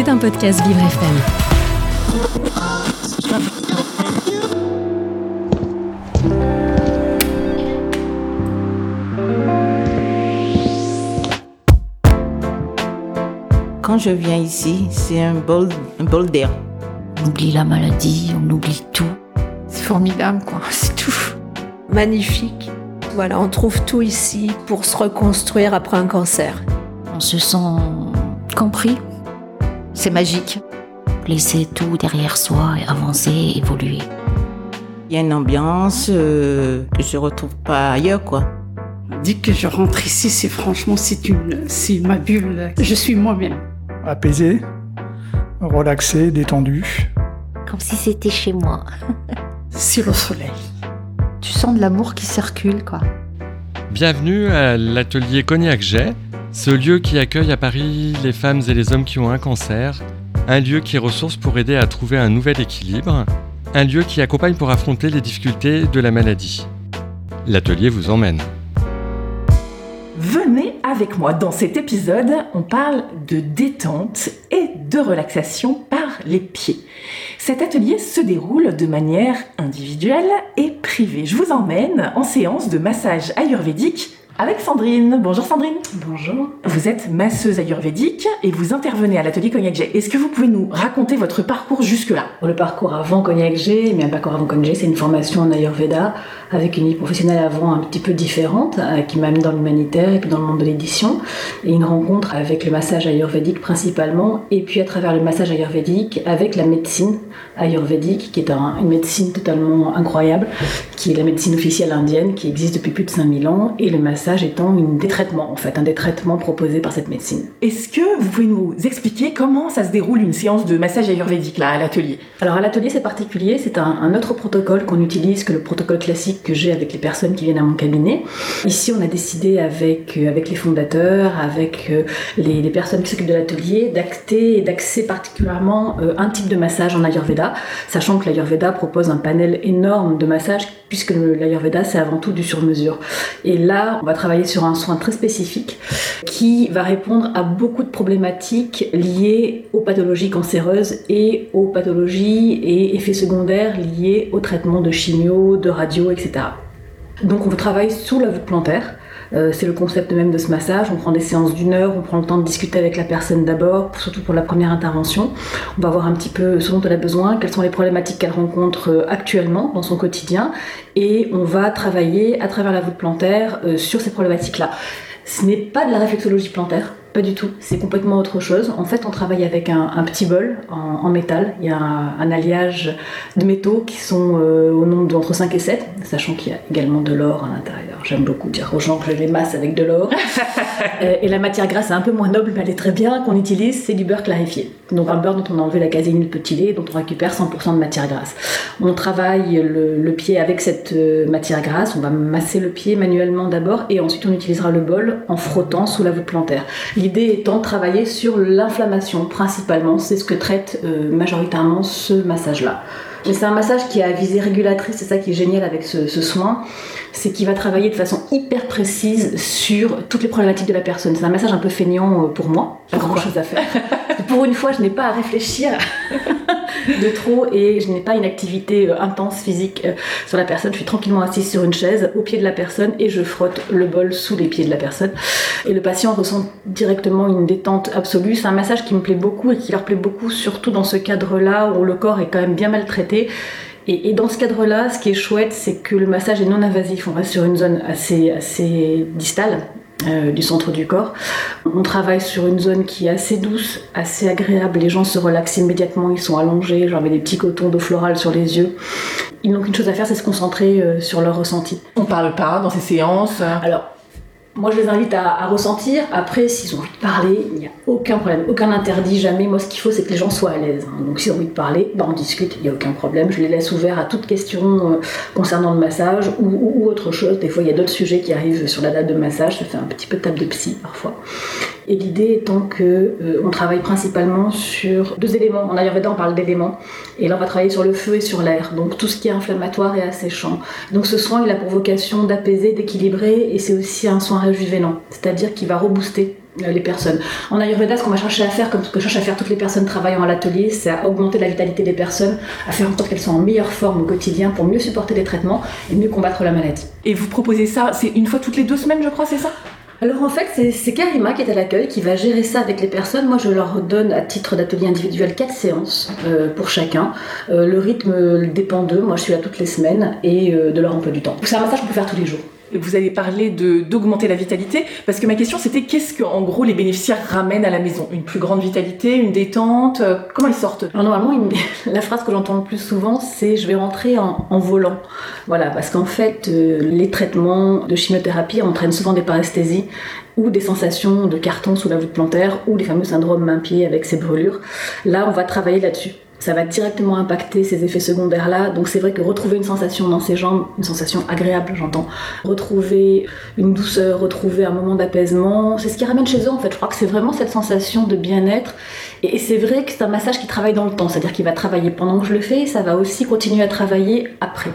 C'est un podcast Vivre FM. Quand je viens ici, c'est un bol, un bol d'air. On oublie la maladie, on oublie tout. C'est formidable, quoi. C'est tout. Magnifique. Voilà, on trouve tout ici pour se reconstruire après un cancer. On se sent compris. C'est magique. Laisser tout derrière soi et avancer, évoluer. Il y a une ambiance euh, que je retrouve pas ailleurs, quoi. Dès que je rentre ici, c'est franchement, c'est une, c'est ma bulle. Je suis moi-même. Apaisé, relaxé, détendu. Comme si c'était chez moi. C'est le soleil. Tu sens de l'amour qui circule, quoi. Bienvenue à l'atelier Cognac Jet, ce lieu qui accueille à Paris les femmes et les hommes qui ont un cancer, un lieu qui ressource pour aider à trouver un nouvel équilibre, un lieu qui accompagne pour affronter les difficultés de la maladie. L'atelier vous emmène. Venez avec moi. Dans cet épisode, on parle de détente et de relaxation par les pieds. Cet atelier se déroule de manière individuelle et privée. Je vous emmène en séance de massage ayurvédique avec Sandrine. Bonjour Sandrine. Bonjour. Vous êtes masseuse ayurvédique et vous intervenez à l'atelier Cognac J. Est-ce que vous pouvez nous raconter votre parcours jusque-là? Le parcours avant Cognac G, mais un parcours avant Cognac G, c'est une formation en ayurveda avec une vie professionnelle avant un petit peu différente, euh, qui m'a mis dans l'humanitaire et puis dans le monde de l'édition, et une rencontre avec le massage ayurvédique principalement, et puis à travers le massage ayurvédique avec la médecine ayurvédique, qui est un- une médecine totalement incroyable, qui est la médecine officielle indienne, qui existe depuis plus de 5000 ans, et le massage étant une des traitements, en fait, un des traitements proposés par cette médecine. Est-ce que vous pouvez nous expliquer comment ça se déroule une séance de massage ayurvédique là à l'atelier? Alors à l'atelier c'est particulier, c'est un, un autre protocole qu'on utilise que le protocole classique que j'ai avec les personnes qui viennent à mon cabinet. Ici on a décidé avec, euh, avec les fondateurs, avec euh, les, les personnes qui s'occupent de l'atelier, d'acter et d'axer particulièrement euh, un type de massage en Ayurveda, sachant que l'Ayurveda propose un panel énorme de massages puisque l'Ayurveda c'est avant tout du sur-mesure. Et là on va travailler sur un soin très spécifique qui va répondre à beaucoup de problématiques liées aux pathologies cancéreuses et aux pathologies et effets secondaires liés au traitement de chimio, de radio, etc. Donc on travaille sous la voûte plantaire. Euh, c'est le concept même de ce massage. On prend des séances d'une heure, on prend le temps de discuter avec la personne d'abord, surtout pour la première intervention. On va voir un petit peu ce dont elle a besoin, quelles sont les problématiques qu'elle rencontre euh, actuellement dans son quotidien, et on va travailler à travers la voûte plantaire euh, sur ces problématiques-là. Ce n'est pas de la réflexologie plantaire, pas du tout. C'est complètement autre chose. En fait, on travaille avec un, un petit bol en, en métal. Il y a un, un alliage de métaux qui sont euh, au nombre d'entre 5 et 7, sachant qu'il y a également de l'or à l'intérieur. J'aime beaucoup dire aux gens que je les masse avec de l'or. Euh, et la matière grasse est un peu moins noble, mais elle est très bien. Qu'on utilise, c'est du beurre clarifié. Donc un beurre dont on a enlevé la caséine, le petit lait, dont on récupère 100% de matière grasse. On travaille le, pied avec cette euh, matière grasse. On va masser le pied manuellement d'abord, et ensuite on utilisera le bol en frottant sous la voûte plantaire. L'idée étant de travailler sur l'inflammation principalement. C'est ce que traite euh, majoritairement ce massage-là. Mais c'est un massage qui a visée régulatrice, c'est ça qui est génial avec ce, ce soin, c'est qu'il va travailler de façon hyper précise sur toutes les problématiques de la personne. C'est un massage un peu feignant euh, pour moi, pas grand chose à faire. Pour une fois, je n'ai pas à réfléchir de trop et je n'ai pas une activité euh, intense physique euh, sur la personne. Je suis tranquillement assise sur une chaise au pied de la personne et je frotte le bol sous les pieds de la personne. Et le patient ressent directement une détente absolue. C'est un massage qui me plaît beaucoup et qui leur plaît beaucoup, surtout dans ce cadre-là où le corps est quand même bien maltraité. Et, dans ce cadre-là, ce qui est chouette, c'est que le massage est non invasif. On reste sur une zone assez, assez distale euh, du centre du corps. On travaille sur une zone qui est assez douce, assez agréable. Les gens se relaxent immédiatement, ils sont allongés. J'en mets des petits cotons d'eau florale sur les yeux. Ils n'ont qu'une chose à faire, c'est se concentrer euh, sur leur ressenti. On parle pas dans ces séances Alors, moi, je les invite à, ressentir. Après, s'ils ont envie de parler, il n'y a aucun problème, aucun interdit, jamais. Moi, ce qu'il faut, c'est que les gens soient à l'aise. hein. Donc, s'ils ont envie de parler, bah, on discute, il n'y a aucun problème. Je les laisse ouverts à toute question euh, concernant le massage ou autre chose. Des fois, il y a d'autres sujets qui arrivent sur la date de massage. Ça fait un petit peu de table de psy parfois. Et l'idée étant que euh, on travaille principalement sur deux éléments. En Ayurveda, on parle d'éléments. Et là, on va travailler sur le feu et sur l'air. Donc, tout ce qui est inflammatoire et asséchant. Donc, ce soin, il a pour vocation d'apaiser, d'équilibrer. Et c'est aussi un soin réjuvénant. C'est-à-dire qu'il va rebooster euh, les personnes. En Ayurveda, ce qu'on va chercher à faire, comme ce que cherchent à faire toutes les personnes travaillant à l'atelier, c'est à augmenter la vitalité des personnes, à faire en sorte qu'elles soient en meilleure forme au quotidien pour mieux supporter les traitements et mieux combattre la maladie. Et vous proposez ça, c'est une fois toutes les deux semaines, je crois, c'est ça? Alors en fait, c'est- Karima qui est à l'accueil, qui va gérer ça avec les personnes. Moi, je leur donne à titre d'atelier individuel quatre séances euh, pour chacun. Euh, le rythme dépend d'eux. Moi, je suis là toutes les semaines et euh, de leur emploi du temps. C'est un massage qu'on peut faire tous les jours. Vous avez parlé d'augmenter la vitalité, parce que ma question c'était qu'est-ce que en gros les bénéficiaires ramènent à la maison? Une plus grande vitalité, une détente euh, Comment ils sortent? Alors normalement, la phrase que j'entends le plus souvent, c'est je vais rentrer en, en volant. Voilà, parce qu'en fait, euh, les traitements de chimiothérapie entraînent souvent des paresthésies ou des sensations de carton sous la voûte plantaire ou les fameux syndromes main-pied avec ces brûlures. Là, on va travailler là-dessus. Ça va directement impacter ces effets secondaires-là. Donc c'est vrai que retrouver une sensation dans ses jambes, une sensation agréable, j'entends, retrouver une douceur, retrouver un moment d'apaisement, c'est ce qui ramène chez eux en fait. Je crois que c'est vraiment cette sensation de bien-être. Et c'est vrai que c'est un massage qui travaille dans le temps, c'est-à-dire qu'il va travailler pendant que je le fais, et ça va aussi continuer à travailler après.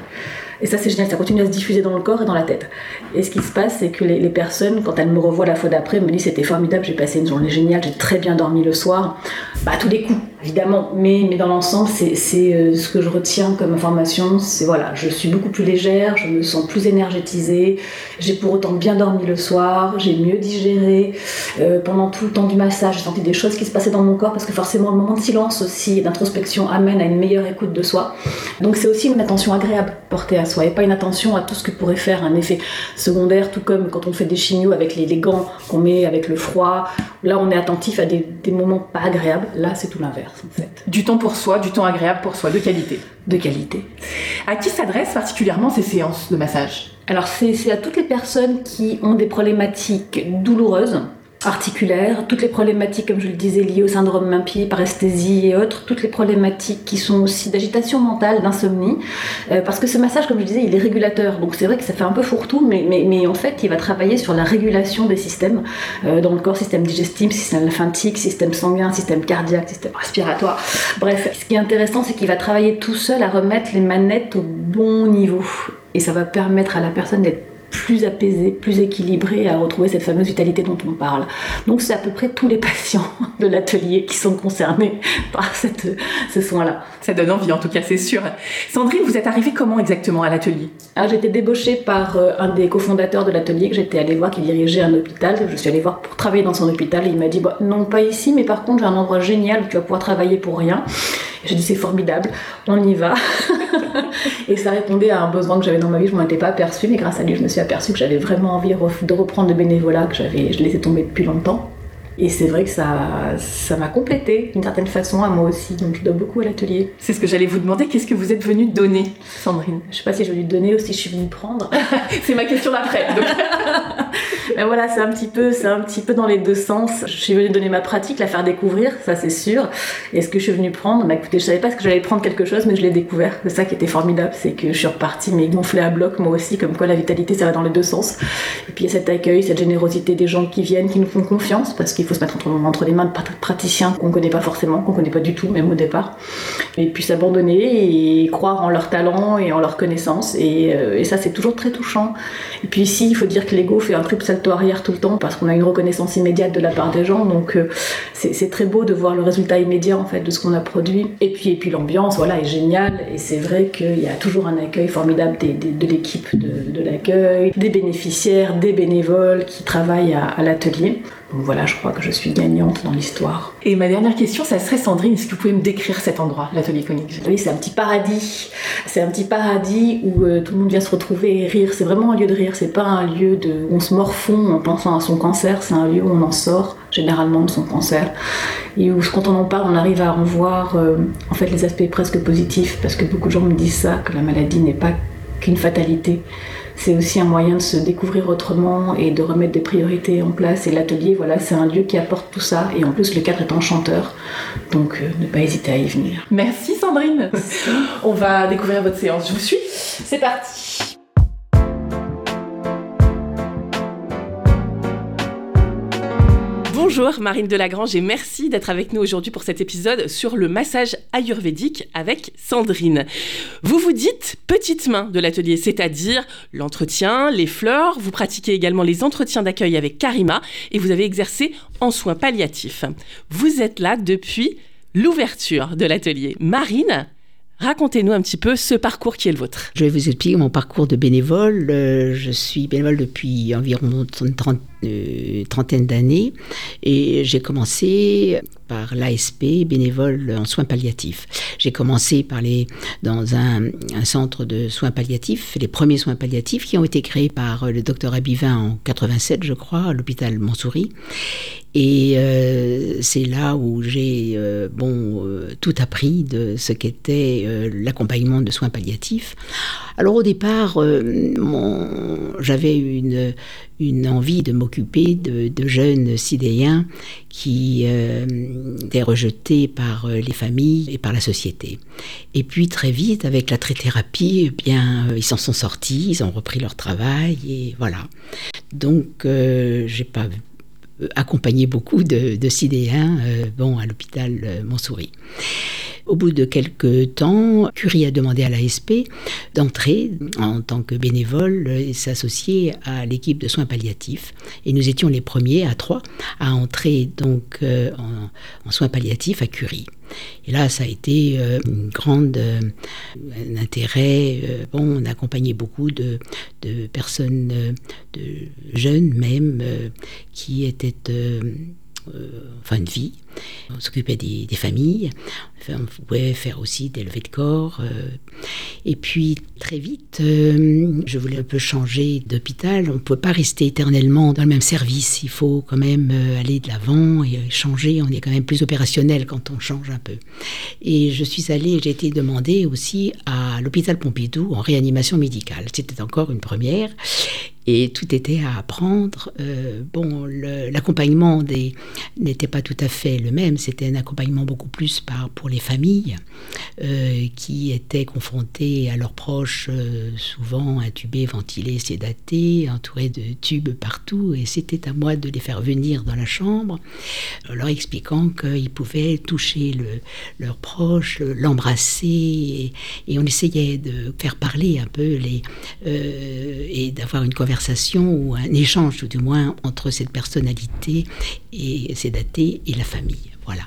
Et ça, c'est génial, ça continue à se diffuser dans le corps et dans la tête. Et ce qui se passe, c'est que les, personnes, quand elles me revoient la fois d'après, me disent c'était formidable, j'ai passé une journée géniale, j'ai très bien dormi le soir. Bah, à tous les coups, évidemment, mais, mais dans l'ensemble, c'est euh, ce que je retiens comme information. C'est voilà, je suis beaucoup plus légère, je me sens plus énergétisée, j'ai pour autant bien dormi le soir, j'ai mieux digéré. Euh, pendant tout le temps du massage, j'ai senti des choses qui se passaient dans mon corps parce que forcément, le moment de silence aussi, d'introspection amène à une meilleure écoute de soi. Donc c'est aussi une attention agréable portée à soi et pas une attention à tout ce que pourrait faire un effet secondaire, tout comme quand on fait des chimios avec les, les gants qu'on met avec le froid. Là, on est attentif à des, des moments pas agréables. Là, c'est tout l'inverse, en fait. Du temps pour soi, du temps agréable pour soi, de qualité. De qualité. À qui s'adressent particulièrement ces séances de massage? Alors, c'est à toutes les personnes qui ont des problématiques douloureuses, articulaires, toutes les problématiques, comme je le disais, liées au syndrome main-pied, paresthésie et autres, toutes les problématiques qui sont aussi d'agitation mentale, d'insomnie, Euh, parce que ce massage, comme je disais, il est régulateur. Donc c'est vrai que ça fait un peu fourre-tout, mais, mais, mais en fait, il va travailler sur la régulation des systèmes euh, dans le corps, système digestif, système lymphatique, système sanguin, système cardiaque, système respiratoire. Bref, ce qui est intéressant, c'est qu'il va travailler tout seul à remettre les manettes au bon niveau. Et ça va permettre à la personne d'être plus apaisée, plus équilibrée, à retrouver cette fameuse vitalité dont on parle. Donc c'est à peu près tous les patients de l'atelier qui sont concernés par cette, ce soin-là. Ça donne envie en tout cas, c'est sûr. Sandrine, vous êtes arrivée comment exactement à l'atelier? J'ai été débauchée par euh, un des cofondateurs de l'atelier que j'étais allée voir qui dirigeait un hôpital. Je suis allée voir pour travailler dans son hôpital et il m'a dit bah, non pas ici mais par contre j'ai un endroit génial où tu vas pouvoir travailler pour rien. J'ai dit c'est formidable, on y va. et ça répondait à un besoin que j'avais dans ma vie, je m'en étais pas aperçue mais grâce à lui je me suis aperçue que j'avais vraiment envie de reprendre le bénévolat que j'avais, je laissais tomber depuis longtemps. Et c'est vrai que ça ça m'a complété d'une certaine façon à moi aussi, donc je dois beaucoup à l'atelier. C'est ce que j'allais vous demander, qu'est-ce que vous êtes venue donner, Sandrine? Je sais pas si je vais lui donner ou si je suis venue prendre. C'est ma question d'après. donc. Mais voilà, c'est un petit peu, c'est un petit peu dans les deux sens. Je suis venue donner ma pratique, la faire découvrir, ça c'est sûr. Et ce que je suis venue prendre, bah écoutez, je savais pas ce que j'allais prendre quelque chose, mais je l'ai découvert. C'est ça qui était formidable, c'est que je suis repartie mais gonflée à bloc moi aussi, comme quoi la vitalité ça va dans les deux sens. Et puis il y a cet accueil, cette générosité des gens qui viennent, qui nous font confiance, parce qu'il faut se mettre entre, entre les mains de prat- praticiens qu'on connaît pas forcément, qu'on connaît pas du tout, même au départ. Et puis s'abandonner et croire en leur talent et en leur connaissance. Et, euh, ça c'est toujours très touchant. Et puis ici, il faut dire que l'ego fait un triple tout le temps parce qu'on a une reconnaissance immédiate de la part des gens. Donc euh, c'est très beau de voir le résultat immédiat en fait de ce qu'on a produit. Et puis, et puis l'ambiance, voilà, est géniale. Et c'est vrai qu'il y a toujours un accueil formidable de l'équipe de, l'accueil, des bénéficiaires, des bénévoles qui travaillent à l'atelier. Donc voilà, je crois que je suis gagnante dans l'histoire. Et ma dernière question, ça serait Sandrine, est-ce que vous pouvez me décrire cet endroit, l'atelier conique Oui, c'est un petit paradis. C'est un petit paradis où euh, tout le monde vient se retrouver et rire. C'est vraiment un lieu de rire. C'est pas un lieu de où on se morfond en pensant à son cancer. C'est un lieu où on en sort généralement de son cancer et où quand on en parle, on arrive à en voir euh, en fait les aspects presque positifs parce que beaucoup de gens me disent ça que la maladie n'est pas qu'une fatalité. C'est aussi un moyen de se découvrir autrement et de remettre des priorités en place. Et l'atelier, voilà, c'est un lieu qui apporte tout ça. Et en plus, le cadre est enchanteur. Donc, euh, ne pas hésiter à y venir. Merci Sandrine. On va découvrir votre séance. Je vous suis. C'est parti. Bonjour Marine Delagrange et merci d'être avec nous aujourd'hui pour cet épisode sur le massage ayurvédique avec Sandrine. Vous vous dites petite main de l'atelier, c'est-à-dire l'entretien, les fleurs, vous pratiquez également les entretiens d'accueil avec Karima et vous avez exercé en soins palliatifs. Vous êtes là depuis l'ouverture de l'atelier. Marine, Racontez-nous un petit peu ce parcours qui est le vôtre. Je vais vous expliquer mon parcours de bénévole. Euh, je suis bénévole depuis environ une euh, trentaine d'années et j'ai commencé par l'ASP, bénévole en soins palliatifs. J'ai commencé par les, dans un, centre de soins palliatifs, les premiers soins palliatifs qui ont été créés par le docteur Abivin en 87, je crois, à l'hôpital Montsouris. Et euh, c'est là où j'ai euh, bon euh, tout appris de ce qu'était l'accompagnement de soins palliatifs. Alors au départ, j'avais une, envie de m'occuper de, de, jeunes sidéens qui étaient rejetés par les familles et par la société. Et puis très vite, avec la trithérapie, eh bien ils s'en sont sortis, ils ont repris leur travail et voilà. Donc j'ai pas accompagné beaucoup de, de sidéens euh, bon, à l'hôpital euh, Montsouris. Au bout de quelques temps, Curie a demandé à l'ASP d'entrer en tant que bénévole et s'associer à l'équipe de soins palliatifs. Et nous étions les premiers à trois à entrer donc euh, en, soins palliatifs à Curie. Et là, ça a été euh, une euh, intérêt. bon, on a accompagné beaucoup de personnes, de jeunes même, qui étaient en fin de vie on s'occupait des, familles, on pouvait faire aussi des levées de corps. Euh. et puis très vite, euh, je voulais un peu changer d'hôpital. On ne pouvait pas rester éternellement dans le même service. Il faut quand même euh, aller de l'avant et changer. On est quand même plus opérationnel quand on change un peu. Et je suis allée, j'ai été demandée aussi à l'hôpital Pompidou en réanimation médicale. C'était encore une première et tout était à apprendre. bon, l'accompagnement n'était pas tout à fait le même. C'était un accompagnement beaucoup plus par, pour les familles euh, qui étaient confrontées à leurs proches, euh, souvent intubés, ventilés, sédatés, entourés de tubes partout. Et c'était à moi de les faire venir dans la chambre, leur expliquant qu'ils pouvaient toucher le, leurs proches, l'embrasser. Et, on essayait de faire parler un peu les, euh, et d'avoir une conversation ou un échange, tout du moins, entre cette personnalité et sédatée et la famille. Voilà.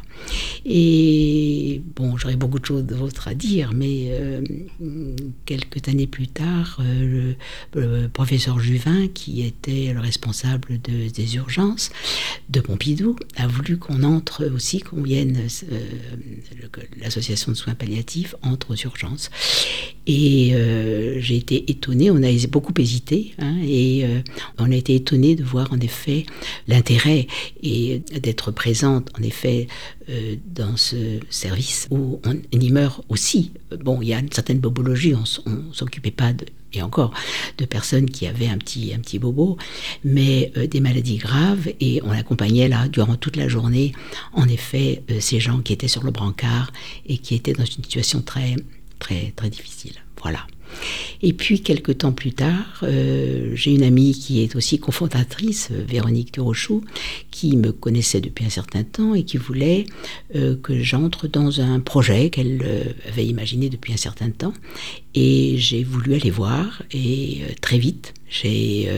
Et bon, j'aurais beaucoup de choses d'autres à dire, mais euh, quelques années plus tard, euh, le, professeur Juvin, qui était le responsable des urgences de Pompidou, a voulu qu'on entre aussi, qu'on vienne, euh, l'association de soins palliatifs entre aux urgences. Et j'ai été étonnée, on a beaucoup hésité, hein, et on a été étonné de voir en effet l'intérêt et d'être présente, en effet, euh, dans ce service où on, y meurt aussi. Bon, il y a une certaine bobologie, on ne s'occupait pas de, et encore de personnes qui avaient un petit, un petit bobo, mais euh, des maladies graves et on accompagnait là durant toute la journée, en effet, euh, ces gens qui étaient sur le brancard et qui étaient dans une situation très, très, très difficile. Voilà. Et puis, quelques temps plus tard, euh, j'ai une amie qui est aussi cofondatrice, euh, Véronique Durochou, qui me connaissait depuis un certain temps et qui voulait euh, que j'entre dans un projet qu'elle avait imaginé depuis un certain temps. Et j'ai voulu aller voir et très vite, j'ai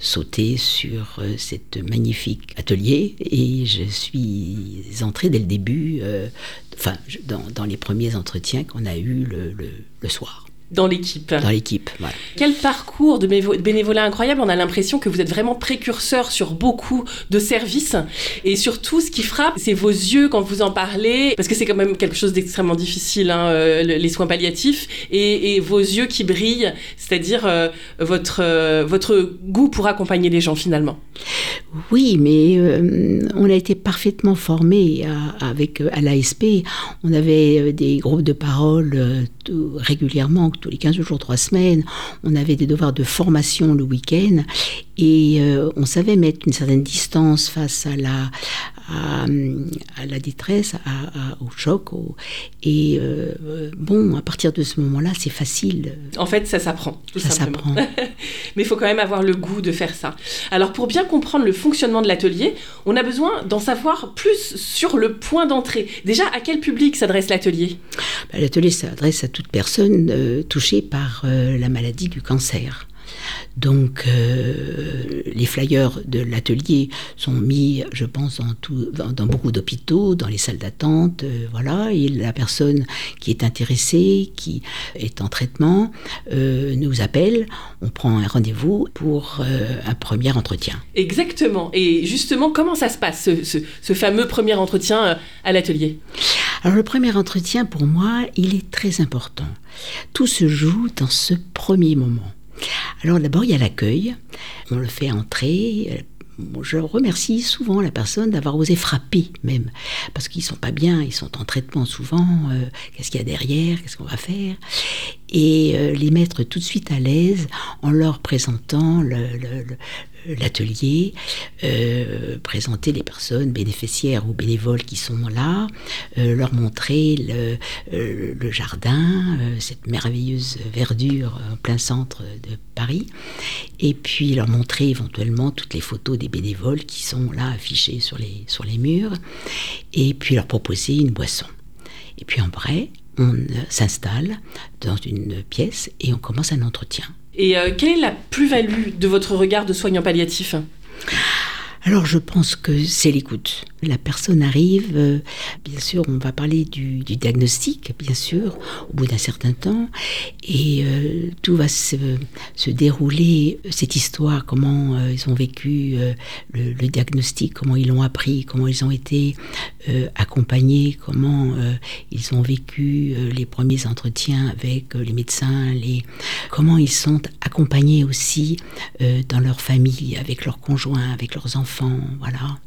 sauté sur cet magnifique atelier et je suis entrée dès le début, enfin, dans, les premiers entretiens qu'on a eus le soir dans l'équipe. Dans l'équipe, Quel parcours de bénévolat incroyable. On a l'impression que vous êtes vraiment précurseur sur beaucoup de services. Et surtout, ce qui frappe, c'est vos yeux quand vous en parlez, parce que c'est quand même quelque chose d'extrêmement difficile, hein, euh, les soins palliatifs, et, vos yeux qui brillent, c'est-à-dire euh, votre, euh, votre goût pour accompagner les gens finalement. Oui, mais on a été parfaitement formés avec à l'ASP. On avait des groupes de parole régulièrement tous les 15 jours, 3 semaines. On avait des devoirs de formation le week-end et euh, on savait mettre une certaine distance face à la, à, à la détresse, à, au choc. Au, et euh, bon, à partir de ce moment-là, c'est facile. En fait, ça s'apprend, tout ça simplement. Mais il faut quand même avoir le goût de faire ça. Alors, pour bien comprendre le fonctionnement de l'atelier, on a besoin d'en savoir plus sur le point d'entrée. Déjà, à quel public s'adresse l'atelier? Bah, L'atelier s'adresse à toute personne euh, touchée par euh, la maladie du cancer. Donc euh, les flyers de l'atelier sont mis, je pense, dans, tout, dans, beaucoup d'hôpitaux, dans les salles d'attente, euh, voilà. Et la personne qui est intéressée, qui est en traitement, euh, nous appelle. On prend un rendez-vous pour un premier entretien. Exactement. Et justement, comment ça se passe, ce, ce fameux premier entretien à l'atelier? Alors le premier entretien, pour moi, il est très important. Tout se joue dans ce premier moment. Alors d'abord, il y a l'accueil. On le fait entrer. Je remercie souvent la personne d'avoir osé frapper même, parce qu'ils sont pas bien, ils sont en traitement souvent. Euh, qu'est-ce qu'il y a derrière? Qu'est-ce qu'on va faire? Et euh, les mettre tout de suite à l'aise en leur présentant le, l'atelier, euh, présenter les personnes bénéficiaires ou bénévoles qui sont là, euh, leur montrer le, euh, le jardin, cette merveilleuse verdure en plein centre de Paris, et puis leur montrer éventuellement toutes les photos des bénévoles qui sont là affichées sur les, sur les murs, et puis leur proposer une boisson. Et puis en vrai, on s'installe dans une pièce et on commence un entretien. Et euh, quelle est la plus-value de votre regard de soignant palliatif? Alors je pense que c'est l'écoute. La personne arrive, euh, bien sûr on va parler du, diagnostic, bien sûr, au bout d'un certain temps, et euh, tout va se, dérouler, cette histoire, comment euh, ils ont vécu le, diagnostic, comment ils l'ont appris, comment ils ont été accompagnés, comment ils ont vécu les premiers entretiens avec les médecins, les, comment ils sont accompagnés aussi dans leur famille, avec leurs conjoints, avec leurs enfants voilà.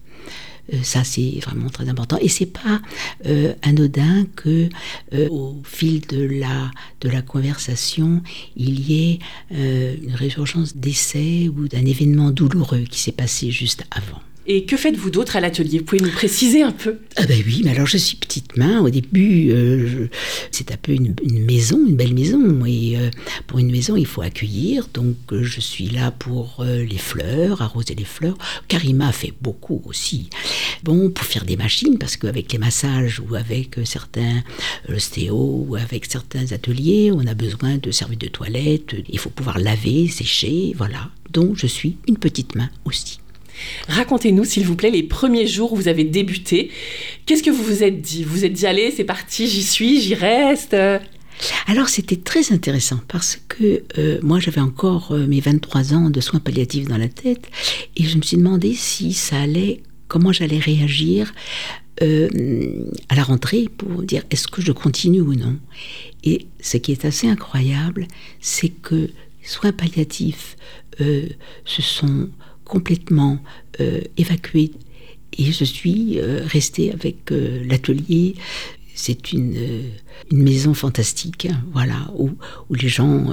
Euh, ça, c'est vraiment très important. Et c'est pas euh, anodin que, euh, au fil de la, de la conversation, il y ait une résurgence d'essai ou d'un événement douloureux qui s'est passé juste avant. Et que faites-vous d'autre à l'atelier? Vous pouvez nous préciser un peu Ah ben oui, mais alors je suis petite main. Au début, euh, c'est un peu une, maison, une belle maison. Et euh, pour une maison, il faut accueillir. Donc euh, je suis là pour les fleurs, arroser les fleurs. Karima fait beaucoup aussi. Bon, pour faire des machines, parce qu'avec les massages ou avec certains ostéos ou avec certains ateliers, on a besoin de serviettes de toilette. Il faut pouvoir laver, sécher, voilà. Donc je suis une petite main aussi. Racontez-nous, s'il vous plaît, les premiers jours où vous avez débuté. Qu'est-ce que vous vous êtes dit? Vous vous êtes dit, allez, c'est parti, j'y suis, j'y reste alors c'était très intéressant parce que euh, moi j'avais encore euh, mes 23 ans de soins palliatifs dans la tête et je me suis demandé si ça allait, comment j'allais réagir euh, à la rentrée pour dire est-ce que je continue ou non? Et ce qui est assez incroyable, c'est que soins palliatifs se sont complètement euh, évacuée et je suis euh, restée avec euh, l'atelier. C'est une, une, maison fantastique, hein, voilà, où, où, les gens,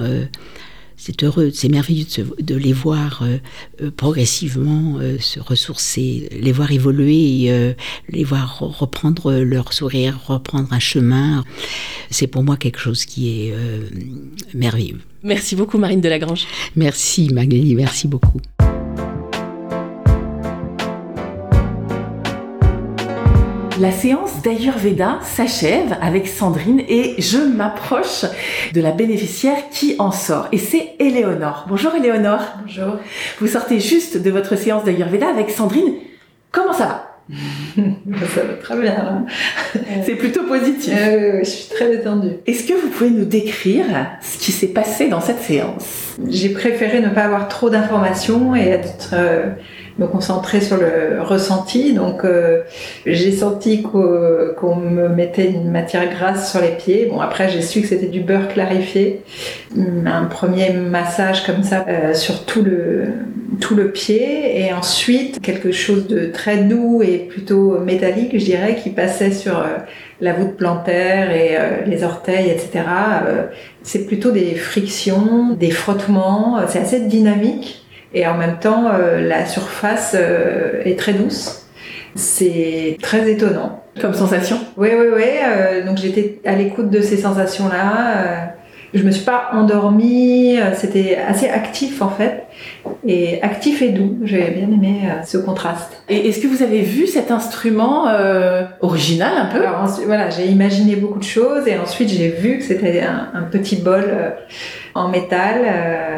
c'est heureux, c'est merveilleux de, de, les voir progressivement se ressourcer, les voir évoluer, les voir reprendre leur sourire, reprendre un chemin. C'est pour moi quelque chose qui est merveilleux. Merci beaucoup Marine Delagrange. Merci Magali, merci beaucoup. La séance d'Ayurveda s'achève avec Sandrine et je m'approche de la bénéficiaire qui en sort. Et c'est Éléonore. Bonjour Éléonore. Bonjour. Vous sortez juste de votre séance d'Ayurveda avec Sandrine. Comment ça va? Ça va très bien. C'est plutôt positif. Euh, je suis très détendue. Est-ce que vous pouvez nous décrire ce qui s'est passé dans cette séance? J'ai préféré ne pas avoir trop d'informations et être euh, me concentrer sur le ressenti. Donc euh, j'ai senti qu'on me mettait une matière grasse sur les pieds. Bon après j'ai su que c'était du beurre clarifié. Un premier massage comme ça euh, sur tout le tout le pied et ensuite quelque chose de très doux et plutôt métallique je dirais qui passait sur euh, la voûte plantaire et les orteils etc. c'est plutôt des frictions, des frottements, c'est assez dynamique et en même temps euh, la surface euh, est très douce. C'est très étonnant. Comme sensation Oui, oui, oui. Euh, donc j'étais à l'écoute de ces sensations-là. Je me suis pas endormie. C'était assez actif en fait, et actif et doux. J'ai bien aimé ce contraste. Et est-ce que vous avez vu cet instrument euh, original un peu? Alors ensuite, voilà, j'ai imaginé beaucoup de choses et ensuite j'ai vu que c'était un, un petit bol euh, en métal, euh,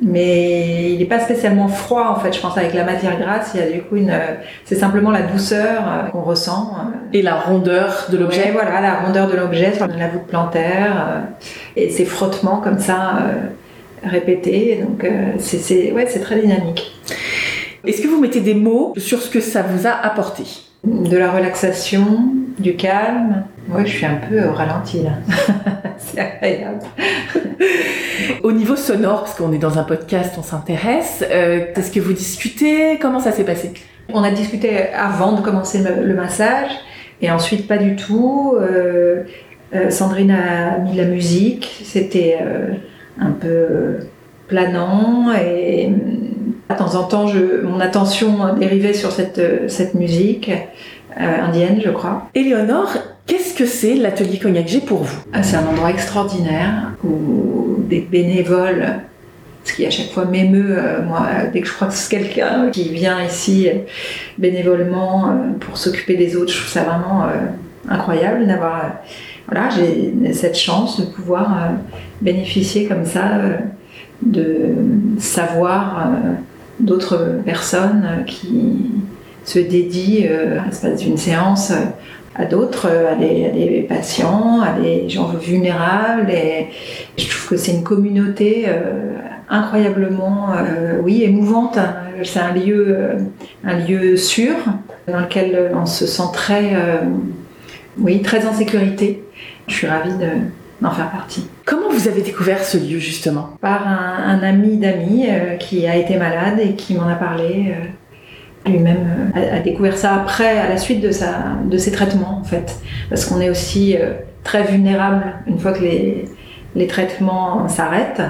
mais il n'est pas spécialement froid en fait. Je pense avec la matière grasse, il y a du coup une, euh, c'est simplement la douceur euh, qu'on ressent. euh. Et la rondeur de l'objet Ouais, voilà, la rondeur de l'objet sur la voûte plantaire et ces frottements comme ça répétés. Donc c'est, c'est, ouais, c'est très dynamique. Est-ce que vous mettez des mots sur ce que ça vous a apporté? De la relaxation, du calme. Ouais, je suis un peu au ralenti là. c'est agréable. Au niveau sonore, parce qu'on est dans un podcast, on s'intéresse, euh, est-ce que vous discutez? Comment ça s'est passé? On a discuté avant de commencer le, massage et ensuite pas du tout. Euh, euh, Sandrine a mis de la musique, c'était un peu planant et de temps en temps je, mon attention dérivait sur cette, euh, cette musique euh, indienne je crois. Éléonore, qu'est-ce que c'est l'atelier Cognac G pour vous Ah, C'est un endroit extraordinaire où des bénévoles, ce qui à chaque fois m'émeut, euh, moi, dès que je crois que c'est quelqu'un qui vient ici euh, bénévolement euh, pour s'occuper des autres, je trouve ça vraiment incroyable d'avoir. voilà, j'ai cette chance de pouvoir bénéficier comme ça de savoir d'autres personnes euh, qui se dédient euh, à l'espace d'une séance. euh, à d'autres, à des, patients, à des gens vulnérables. Et je trouve que c'est une communauté incroyablement, oui, émouvante. C'est un lieu, un lieu sûr dans lequel on se sent très, oui, très en sécurité. Je suis ravie de- faire partie. Comment vous avez découvert ce lieu justement? Par un, ami d'amis euh, qui a été malade et qui m'en a parlé. euh, lui-même euh, a, a découvert ça après, à la suite de, sa, de ses traitements, en fait. Parce qu'on est aussi très vulnérable une fois que les, les traitements s'arrêtent.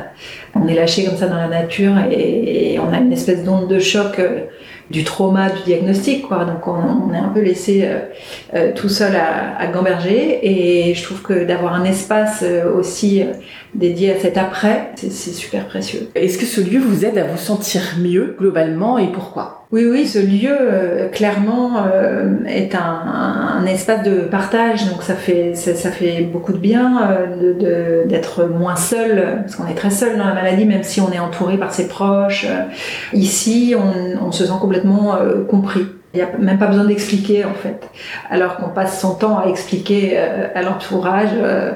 On est lâché comme ça dans la nature et, on a une espèce d'onde de choc du trauma du diagnostic, quoi. Donc on, est un peu laissé euh, euh, tout seul à, à gamberger et je trouve que d'avoir un espace euh, aussi dédié à cet après, c'est super précieux. Est-ce que ce lieu vous aide à vous sentir mieux globalement et pourquoi? Oui, oui, ce lieu, euh, clairement, euh, est un, un espace de partage, donc ça fait, ça, ça fait beaucoup de bien euh, de- de- d'être moins seul, parce qu'on est très seul dans la maladie, même si on est entouré par ses proches. Ici, on, on se sent complètement euh, compris. Il n'y a même pas besoin d'expliquer, en fait. Alors qu'on passe son temps à expliquer euh, à l'entourage euh,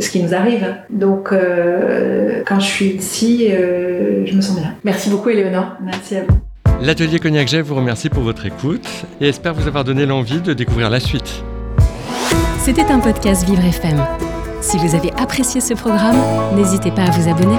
ce qui nous arrive. Donc, euh, quand je suis ici, euh, je me sens bien. Merci beaucoup Éléonore. Merci à vous. L'atelier Cognac Jet vous remercie pour votre écoute et espère vous avoir donné l'envie de découvrir la suite. C'était un podcast Vivre FM. Si vous avez apprécié ce programme, n'hésitez pas à vous abonner.